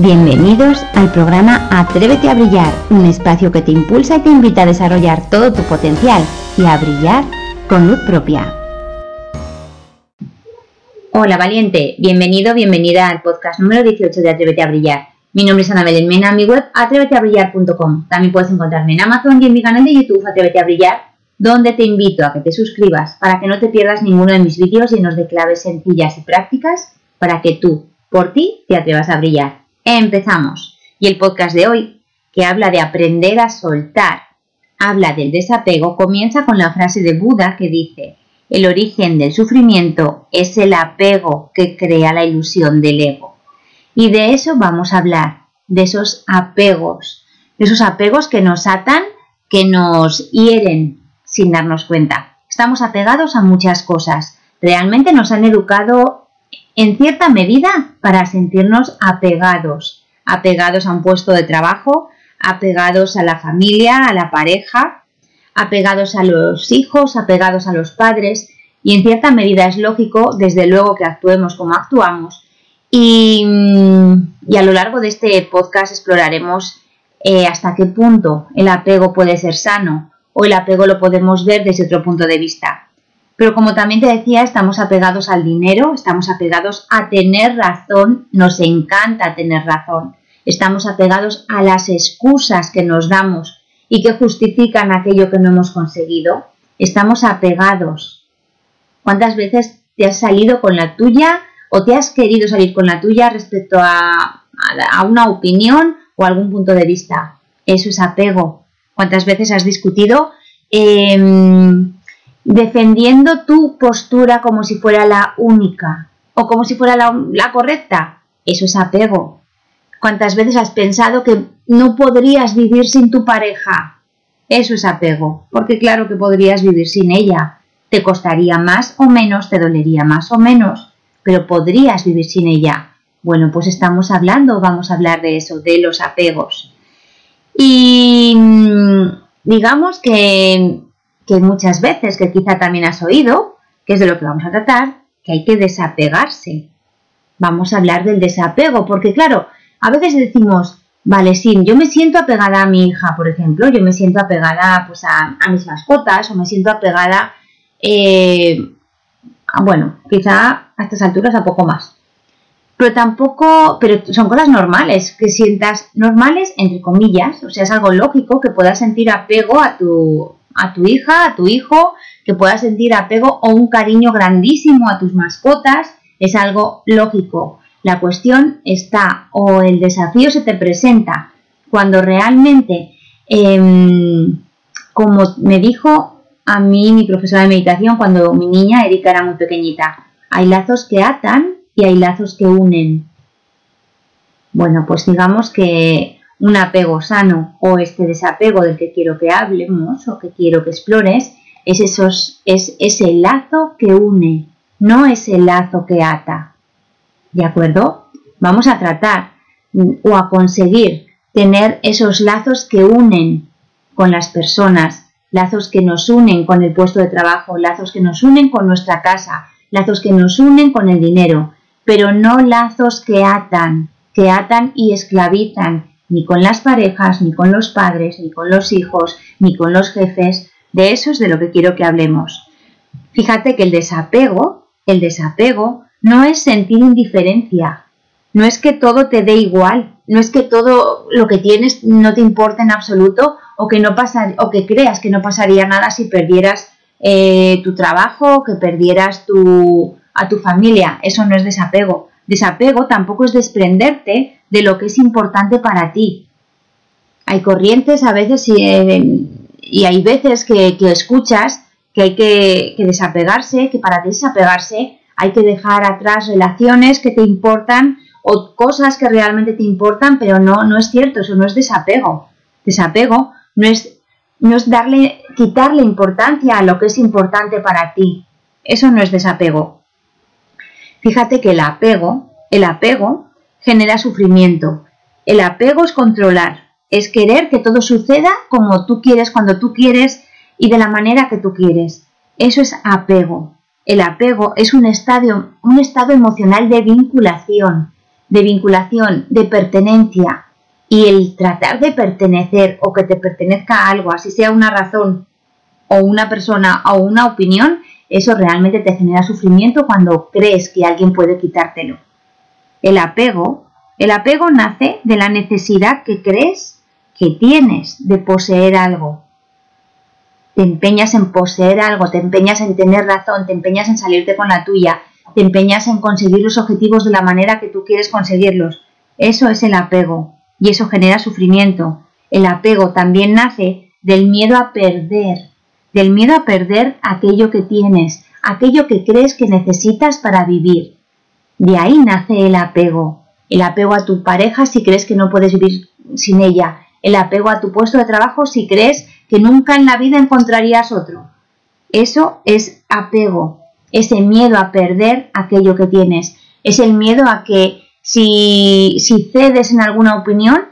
Bienvenidos al programa Atrévete a Brillar, un espacio que te impulsa y te invita a desarrollar todo tu potencial y a brillar con luz propia. Hola valiente, bienvenido, bienvenida al podcast número 18 de Atrévete a Brillar. Mi nombre es Ana Belén Mena, mi web atréveteabrillar.com. También puedes encontrarme en Amazon y en mi canal de YouTube Atrévete a Brillar, donde te invito a que te suscribas para que no te pierdas ninguno de mis vídeos llenos de claves sencillas y prácticas para que tú, por ti, te atrevas a brillar. Empezamos. Y el podcast de hoy, que habla de aprender a soltar, habla del desapego, comienza con la frase de Buda que dice, el origen del sufrimiento es el apego que crea la ilusión del ego. Y de eso vamos a hablar, de esos apegos, de esos apegos que nos atan, que nos hieren sin darnos cuenta. Estamos apegados a muchas cosas. Realmente nos han educado en cierta medida para sentirnos apegados, apegados a un puesto de trabajo, apegados a la familia, a la pareja, apegados a los hijos, apegados a los padres. Y en cierta medida es lógico, desde luego, que actuemos como actuamos. Y, a lo largo de este podcast exploraremos eh, hasta qué punto el apego puede ser sano o el apego lo podemos ver desde otro punto de vista. Pero como también te decía, estamos apegados al dinero, estamos apegados a tener razón, nos encanta tener razón. Estamos apegados a las excusas que nos damos y que justifican aquello que no hemos conseguido. Estamos apegados. ¿Cuántas veces te has salido con la tuya o te has querido salir con la tuya respecto a, una opinión o algún punto de vista? Eso es apego. ¿Cuántas veces has discutido? Em, defendiendo tu postura como si fuera la única o como si fuera la, correcta. Eso es apego. ¿Cuántas veces has pensado que no podrías vivir sin tu pareja? Eso es apego, porque claro que podrías vivir sin ella. Te costaría más o menos, te dolería más o menos, pero podrías vivir sin ella. Bueno, pues estamos hablando, vamos a hablar de eso, de los apegos. Y mm, digamos que que muchas veces, que quizá también has oído, que es de lo que vamos a tratar, que hay que desapegarse. Vamos a hablar del desapego, porque claro, a veces decimos, vale, sí, yo me siento apegada a mi hija, por ejemplo, yo me siento apegada pues, a, mis mascotas o me siento apegada, eh, bueno, quizá a estas alturas a poco más. Pero tampoco, pero son cosas normales, que sientas normales, entre comillas, o sea, es algo lógico que puedas sentir apego a tu, a tu hija, a tu hijo, que puedas sentir apego o un cariño grandísimo a tus mascotas, es algo lógico. La cuestión está o el desafío se te presenta cuando realmente, em, como me dijo a mí mi profesora de meditación cuando mi niña Erika era muy pequeñita, hay lazos que atan y hay lazos que unen. Bueno, pues digamos que un apego sano o este desapego del que quiero que hablemos o que quiero que explores, es, esos, es ese lazo que une, no es el lazo que ata. ¿De acuerdo? Vamos a tratar o a conseguir tener esos lazos que unen con las personas, lazos que nos unen con el puesto de trabajo, lazos que nos unen con nuestra casa, lazos que nos unen con el dinero, pero no lazos que atan, que atan y esclavizan ni con las parejas, ni con los padres, ni con los hijos, ni con los jefes. De eso es de lo que quiero que hablemos. Fíjate que el desapego, el desapego no es sentir indiferencia, no es que todo te dé igual, no es que todo lo que tienes no te importe en absoluto o que no pasa, o que creas que no pasaría nada si perdieras eh, tu trabajo, que perdieras tu, a tu familia. Eso no es desapego. Desapego tampoco es desprenderte de lo que es importante para ti. Hay corrientes a veces y, eh, hay veces que, escuchas que hay que, desapegarse, que para desapegarse hay que dejar atrás relaciones que te importan o cosas que realmente te importan, pero no, no es cierto, eso no es desapego. Desapego no es, no es darle, quitarle importancia a lo que es importante para ti. Eso no es desapego. Fíjate que el apego, el apego genera sufrimiento. El apego es controlar, es querer que todo suceda como tú quieres, cuando tú quieres y de la manera que tú quieres. Eso es apego. El apego es un, estadio, un estado emocional de vinculación. de vinculación, de pertenencia y el tratar de pertenecer o que te pertenezca a algo, así sea una razón o una persona o una opinión, eso realmente te genera sufrimiento cuando crees que alguien puede quitártelo. El apego, el apego nace de la necesidad que crees que tienes de poseer algo. Te empeñas en poseer algo, te empeñas en tener razón, te empeñas en salirte con la tuya, te empeñas en conseguir los objetivos de la manera que tú quieres conseguirlos. Eso es el apego y eso genera sufrimiento. El apego también nace del miedo a perder, del miedo a perder aquello que tienes, aquello que crees que necesitas para vivir. De ahí nace el apego. El apego a tu pareja si crees que no puedes vivir sin ella. El apego a tu puesto de trabajo si crees que nunca en la vida encontrarías otro. Eso es apego, ese miedo a perder aquello que tienes. Es el miedo a que si, si cedes en alguna opinión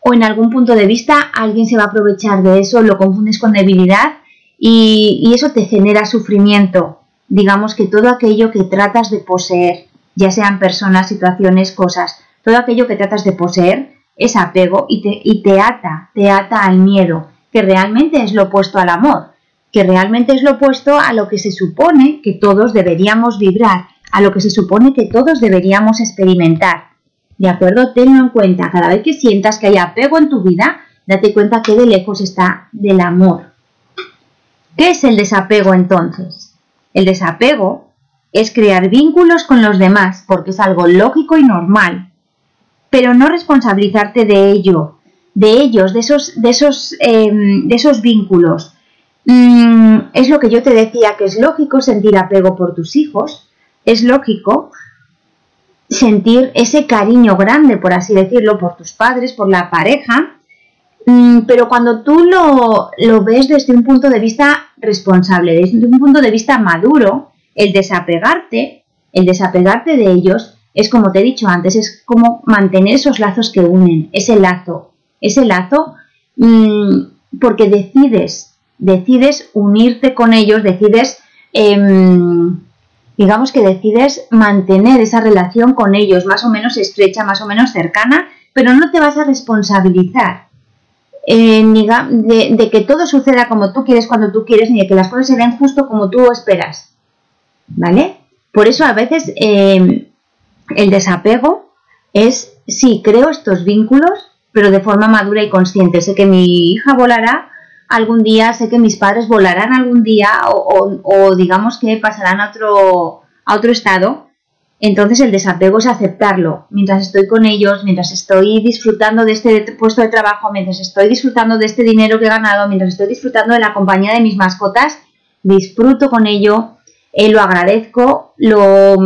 o en algún punto de vista, alguien se va a aprovechar de eso, lo confundes con debilidad y, eso te genera sufrimiento. Digamos que todo aquello que tratas de poseer, ya sean personas, situaciones, cosas, todo aquello que tratas de poseer es apego y te, y te ata, te ata al miedo, que realmente es lo opuesto al amor, que realmente es lo opuesto a lo que se supone que todos deberíamos vibrar, a lo que se supone que todos deberíamos experimentar. ¿De acuerdo? Tenlo en cuenta. Cada vez que sientas que hay apego en tu vida, date cuenta que de lejos está del amor. ¿Qué es el desapego entonces? El desapego es crear vínculos con los demás porque es algo lógico y normal, pero no responsabilizarte de ello, de ellos, de esos, de esos, em, de esos vínculos. Mm, es lo que yo te decía, que es lógico sentir apego por tus hijos, es lógico sentir ese cariño grande, por así decirlo, por tus padres, por la pareja, pero cuando tú lo, ves desde un punto de vista responsable, desde un punto de vista maduro, el desapegarte, el desapegarte de ellos, es como te he dicho antes, es como mantener esos lazos que unen, ese lazo, ese lazo, mm, porque decides, decides unirte con ellos, decides, em, digamos que decides mantener esa relación con ellos, más o menos estrecha, más o menos cercana, pero no te vas a responsabilizar eh, de, que todo suceda como tú quieres cuando tú quieres, ni de que las cosas se den justo como tú esperas. ¿Vale? Por eso a veces em, el desapego es, sí, creo estos vínculos, pero de forma madura y consciente. Sé que mi hija volará algún día, sé que mis padres volarán algún día o, o digamos que pasarán a otro, a otro estado entonces el desapego es aceptarlo. Mientras estoy con ellos, mientras estoy disfrutando de este puesto de trabajo, mientras estoy disfrutando de este dinero que he ganado, mientras estoy disfrutando de la compañía de mis mascotas, disfruto con ello, eh, lo agradezco, lo,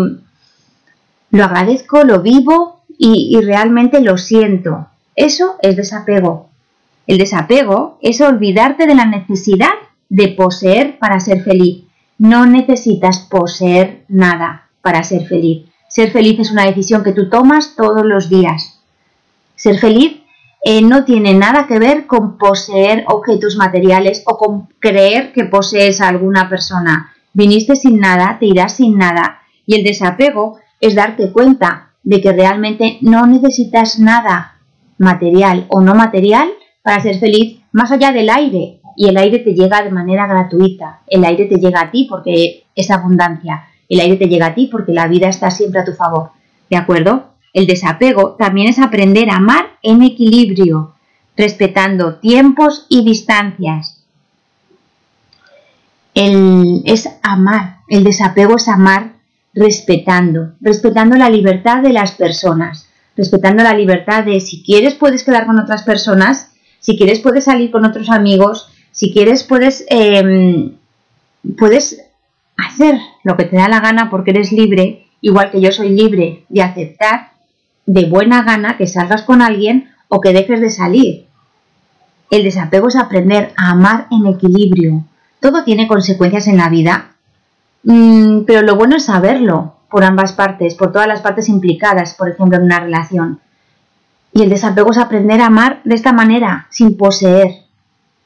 lo agradezco, lo vivo y, y realmente lo siento. Eso es desapego. El desapego es olvidarte de la necesidad de poseer para ser feliz. No necesitas poseer nada para ser feliz. Ser feliz es una decisión que tú tomas todos los días. Ser feliz eh, no tiene nada que ver con poseer objetos materiales o con creer que posees a alguna persona. Viniste sin nada, te irás sin nada. Y el desapego es darte cuenta de que realmente no necesitas nada material o no material para ser feliz más allá del aire. Y el aire te llega de manera gratuita. El aire te llega a ti porque es abundancia. El aire te llega a ti porque la vida está siempre a tu favor. ¿De acuerdo? El desapego también es aprender a amar en equilibrio, respetando tiempos y distancias. El, es amar, el desapego es amar respetando, respetando la libertad de las personas, respetando la libertad de si quieres puedes quedar con otras personas, si quieres puedes salir con otros amigos, si quieres puedes, em, puedes hacer lo que te da la gana porque eres libre, igual que yo soy libre de aceptar de buena gana que salgas con alguien o que dejes de salir. El desapego es aprender a amar en equilibrio. Todo tiene consecuencias en la vida, mm, pero lo bueno es saberlo por ambas partes, por todas las partes implicadas, por ejemplo, en una relación. Y el desapego es aprender a amar de esta manera, sin poseer,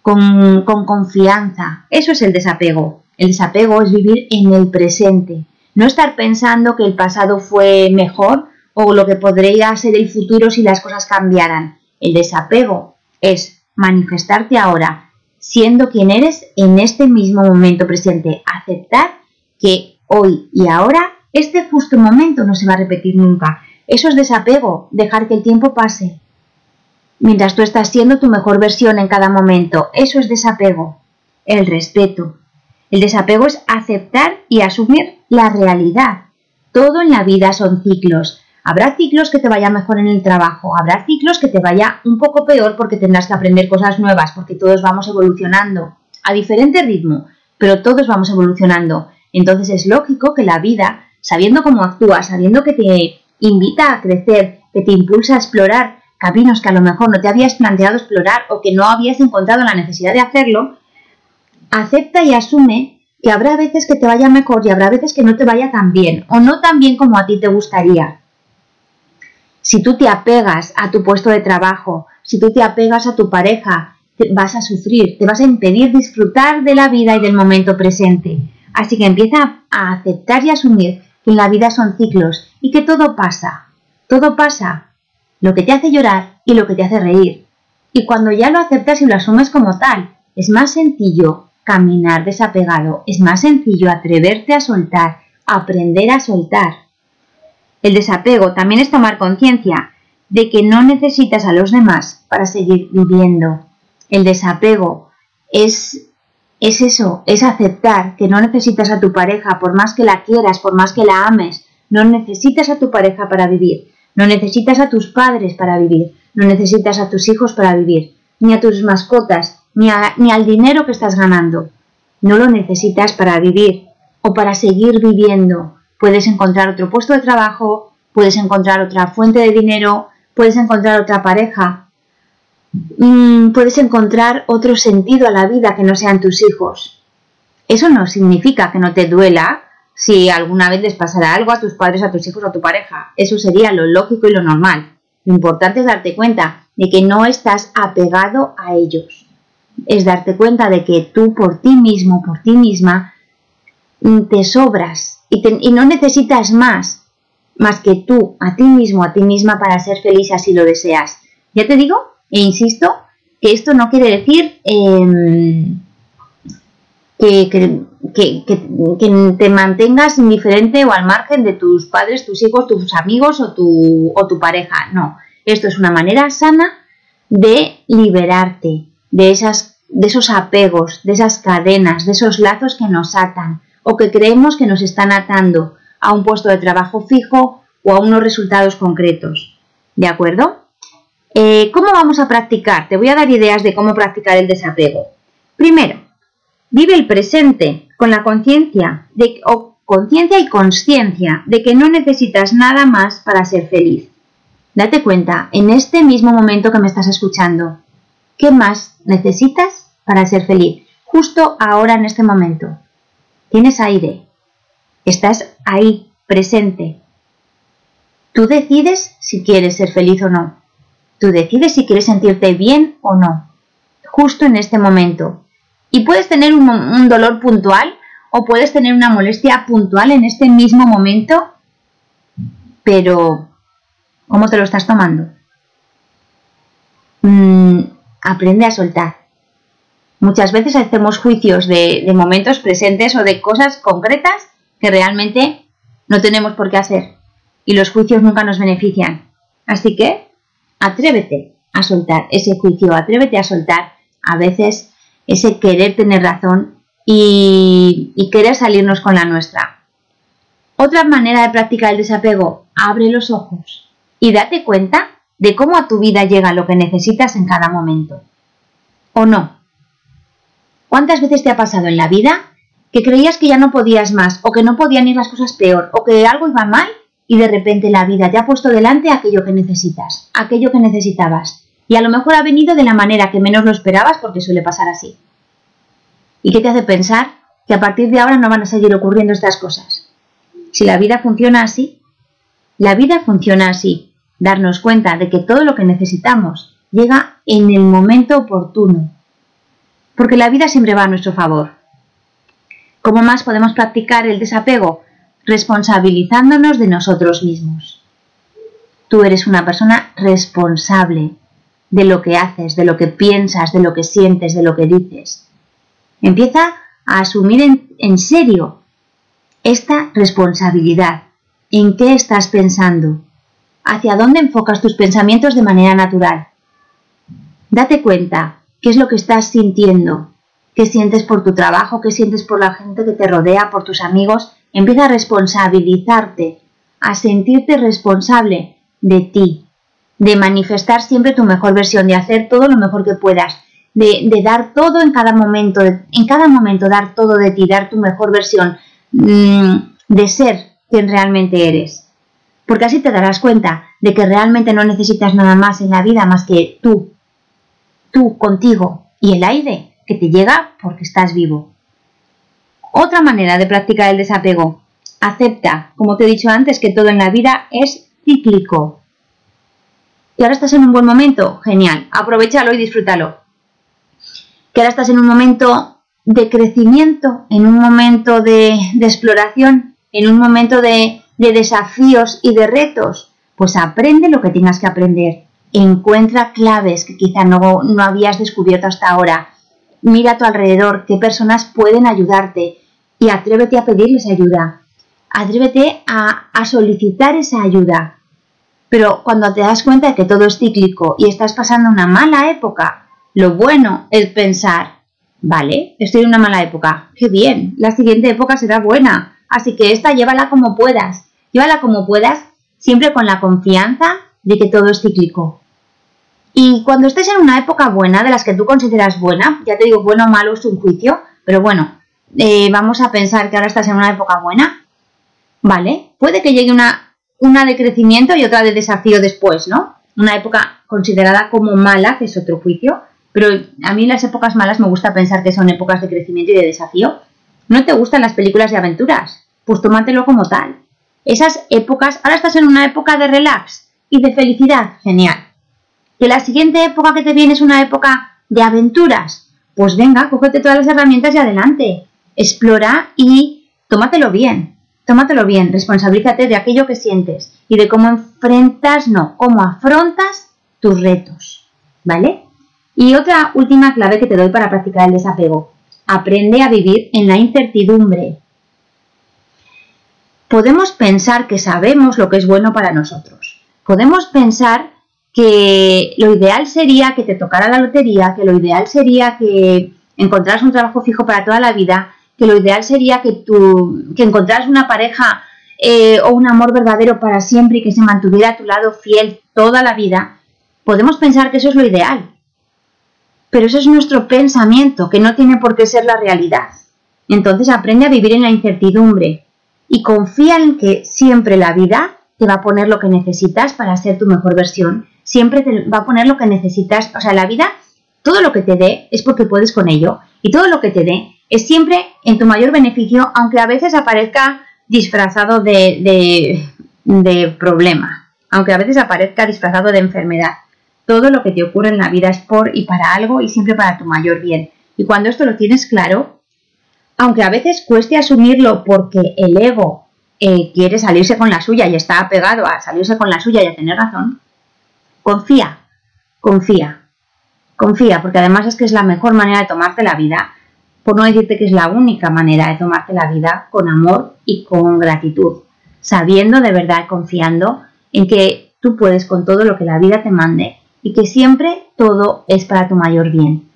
con, con confianza. Eso es el desapego. El desapego es vivir en el presente, no estar pensando que el pasado fue mejor o lo que podría ser el futuro si las cosas cambiaran. El desapego es manifestarte ahora, siendo quien eres en este mismo momento presente, aceptar que hoy y ahora este justo momento no se va a repetir nunca. Eso es desapego, dejar que el tiempo pase. Mientras tú estás siendo tu mejor versión en cada momento, eso es desapego. El respeto. El desapego es aceptar y asumir la realidad. Todo en la vida son ciclos. Habrá ciclos que te vaya mejor en el trabajo, habrá ciclos que te vaya un poco peor porque tendrás que aprender cosas nuevas, porque todos vamos evolucionando a diferente ritmo, pero todos vamos evolucionando. Entonces es lógico que la vida, sabiendo cómo actúa, sabiendo que te invita a crecer, que te impulsa a explorar caminos que a lo mejor no te habías planteado explorar o que no habías encontrado la necesidad de hacerlo, acepta y asume que habrá veces que te vaya mejor y habrá veces que no te vaya tan bien o no tan bien como a ti te gustaría. Si tú te apegas a tu puesto de trabajo, si tú te apegas a tu pareja, vas a sufrir, te vas a impedir disfrutar de la vida y del momento presente. Así que empieza a aceptar y asumir que en la vida son ciclos y que todo pasa. Todo pasa. Lo que te hace llorar y lo que te hace reír. Y cuando ya lo aceptas y lo asumes como tal, es más sencillo caminar desapegado, es más sencillo atreverte a soltar, aprender a soltar. El desapego también es tomar conciencia de que no necesitas a los demás para seguir viviendo. El desapego es es eso, es aceptar que no necesitas a tu pareja por más que la quieras, por más que la ames, no necesitas a tu pareja para vivir, no necesitas a tus padres para vivir, no necesitas a tus hijos para vivir, ni a tus mascotas, ni, ni al dinero que estás ganando. No lo necesitas para vivir o para seguir viviendo. Puedes encontrar otro puesto de trabajo, puedes encontrar otra fuente de dinero, puedes encontrar otra pareja, Mm, puedes encontrar otro sentido a la vida que no sean tus hijos. Eso no significa que no te duela si alguna vez les pasará algo a tus padres, a tus hijos o a tu pareja. Eso sería lo lógico y lo normal. Lo importante es darte cuenta de que no estás apegado a ellos. Es darte cuenta de que tú por ti mismo, por ti misma, mm, te sobras y, no necesitas más, más que tú, a ti mismo, a ti misma para ser feliz así lo deseas. Ya te digo e insisto que esto no quiere decir em, que, te mantengas indiferente o al margen de tus padres, tus hijos, tus amigos o tu, o tu pareja. No, esto es una manera sana de liberarte de, esas, de esos apegos, de esas cadenas, de esos lazos que nos atan o que creemos que nos están atando a un puesto de trabajo fijo o a unos resultados concretos. ¿De acuerdo? Eh, ¿Cómo vamos a practicar? Te voy a dar ideas de cómo practicar el desapego. Primero, vive el presente con la conciencia o conciencia y conciencia de que no necesitas nada más para ser feliz. Date cuenta, en este mismo momento que me estás escuchando, ¿qué más necesitas para ser feliz? Justo ahora en este momento. Tienes aire. Estás ahí, presente. Tú decides si quieres ser feliz o no. Tú decides si quieres sentirte bien o no, justo en este momento. Y puedes tener un, dolor puntual o puedes tener una molestia puntual en este mismo momento, pero ¿cómo te lo estás tomando? Mm, aprende a soltar. Muchas veces hacemos juicios de, momentos presentes o de cosas concretas que realmente no tenemos por qué hacer. Y los juicios nunca nos benefician. Así que atrévete a soltar ese juicio, atrévete a soltar a veces ese querer tener razón y, querer salirnos con la nuestra. Otra manera de practicar el desapego, abre los ojos y date cuenta de cómo a tu vida llega lo que necesitas en cada momento. ¿O no? ¿Cuántas veces te ha pasado en la vida que creías que ya no podías más, o que no podían ir las cosas peor, o que algo iba mal y de repente la vida te ha puesto delante aquello que necesitas, aquello que necesitabas. Y a lo mejor ha venido de la manera que menos lo esperabas porque suele pasar así. ¿Y qué te hace pensar que a partir de ahora no van a seguir ocurriendo estas cosas? Si la vida funciona así, la vida funciona así, darnos cuenta de que todo lo que necesitamos llega en el momento oportuno, porque la vida siempre va a nuestro favor. ¿Cómo más podemos practicar el desapego? responsabilizándonos de nosotros mismos. tú eres una persona responsable de lo que haces, de lo que piensas, de lo que sientes, de lo que dices. Empieza a asumir en, serio esta responsabilidad. ¿En qué estás pensando? ¿Hacia dónde enfocas tus pensamientos de manera natural? Date cuenta qué es lo que estás sintiendo, qué sientes por tu trabajo, qué sientes por la gente que te rodea, por tus amigos. Empieza a responsabilizarte, a sentirte responsable de ti, de manifestar siempre tu mejor versión, de hacer todo lo mejor que puedas, de, dar todo en cada momento, en cada momento dar todo de ti, dar tu mejor versión, mm, de ser quien realmente eres. Porque así te darás cuenta de que realmente no necesitas nada más en la vida más que tú, tú contigo y el aire que te llega porque estás vivo. Otra manera de practicar el desapego. Acepta, como te he dicho antes, que todo en la vida es cíclico. Y ahora estás en un buen momento, genial, aprovechalo y disfrútalo. Que ahora estás en un momento de crecimiento, en un momento de, exploración, en un momento de, de desafíos y de retos, pues aprende lo que tengas que aprender encuentra claves que quizá no, no habías descubierto hasta ahora. Mira a tu alrededor qué personas pueden ayudarte y atrévete a pedirles ayuda. Atrévete a, a solicitar esa ayuda. Pero cuando te das cuenta de que todo es cíclico y estás pasando una mala época, lo bueno es pensar, vale, estoy en una mala época, qué bien, la siguiente época será buena, así que esta llévala como puedas, llévala como puedas, siempre con la confianza de que todo es cíclico. Y cuando estés en una época buena, de las que tú consideras buena, ya te digo, bueno o malo es un juicio, pero bueno, eh, vamos a pensar que ahora estás en una época buena, ¿vale? Puede que llegue una, una de crecimiento y otra de desafío después, ¿no? Una época considerada como mala, que es otro juicio, pero a mí las épocas malas me gusta pensar que son épocas de crecimiento y de desafío. ¿No te gustan las películas de aventuras? Pues tómatelo como tal. Esas épocas, ahora estás en una época de relax, y de felicidad, genial. Que la siguiente época que te viene es una época de aventuras, pues venga, cógete todas las herramientas y adelante. Explora y tómatelo bien, tómatelo bien, responsabilízate de aquello que sientes y de cómo enfrentas, no, cómo afrontas tus retos, ¿vale? Y otra última clave que te doy para practicar el desapego. Aprende a vivir en la incertidumbre. Podemos pensar que sabemos lo que es bueno para nosotros, podemos pensar que lo ideal sería que te tocara la lotería, que lo ideal sería que encontraras un trabajo fijo para toda la vida, que lo ideal sería que, tú, que encontraras una pareja eh, o un amor verdadero para siempre y que se mantuviera a tu lado fiel toda la vida, podemos pensar que eso es lo ideal. Pero eso es nuestro pensamiento, que no tiene por qué ser la realidad. Entonces aprende a vivir en la incertidumbre y confía en que siempre la vida te va a poner lo que necesitas para ser tu mejor versión. Siempre te va a poner lo que necesitas. O sea, la vida, todo lo que te dé es porque puedes con ello. Y todo lo que te dé es siempre en tu mayor beneficio, aunque a veces aparezca disfrazado de, de, problema. Aunque a veces aparezca disfrazado de enfermedad. Todo lo que te ocurre en la vida es por y para algo y siempre para tu mayor bien. Y cuando esto lo tienes claro, aunque a veces cueste asumirlo porque el ego eh, quiere salirse con la suya y está apegado a salirse con la suya y a tener razón, confía, confía, confía, porque además es que es la mejor manera de tomarte la vida, por no decirte que es la única manera de tomarte la vida con amor y con gratitud, sabiendo de verdad, confiando en que tú puedes con todo lo que la vida te mande y que siempre todo es para tu mayor bien.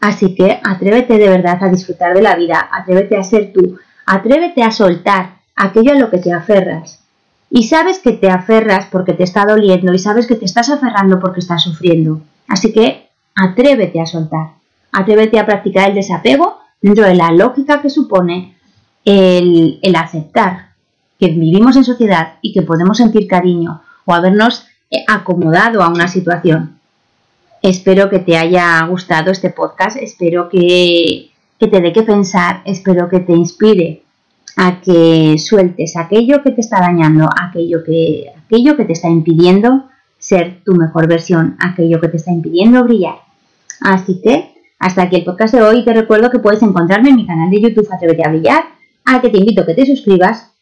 Así que atrévete de verdad a disfrutar de la vida, atrévete a ser tú, atrévete a soltar, aquello a lo que te aferras. Y sabes que te aferras porque te está doliendo y sabes que te estás aferrando porque estás sufriendo. Así que atrévete a soltar, atrévete a practicar el desapego dentro de la lógica que supone el, el aceptar que vivimos en sociedad y que podemos sentir cariño o habernos eh, acomodado a una situación. Espero que te haya gustado este podcast, espero que, que te dé que pensar, espero que te inspire a que sueltes aquello que te está dañando, aquello que, aquello que te está impidiendo ser tu mejor versión, aquello que te está impidiendo brillar. Así que hasta aquí el podcast de hoy. Te recuerdo que puedes encontrarme en mi canal de YouTube Atrévete a Brillar, al que te invito a que te suscribas,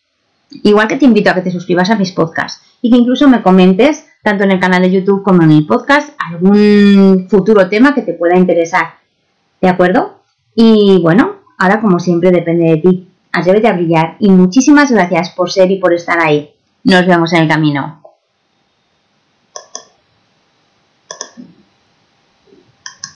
igual que te invito a que te suscribas a mis podcasts. y que incluso me comentes, tanto en el canal de YouTube como en el podcast, algún futuro tema que te pueda interesar. ¿De acuerdo? Y bueno, ahora como siempre depende de ti. Atrévete a brillar y muchísimas gracias por ser y por estar ahí. Nos vemos en el camino.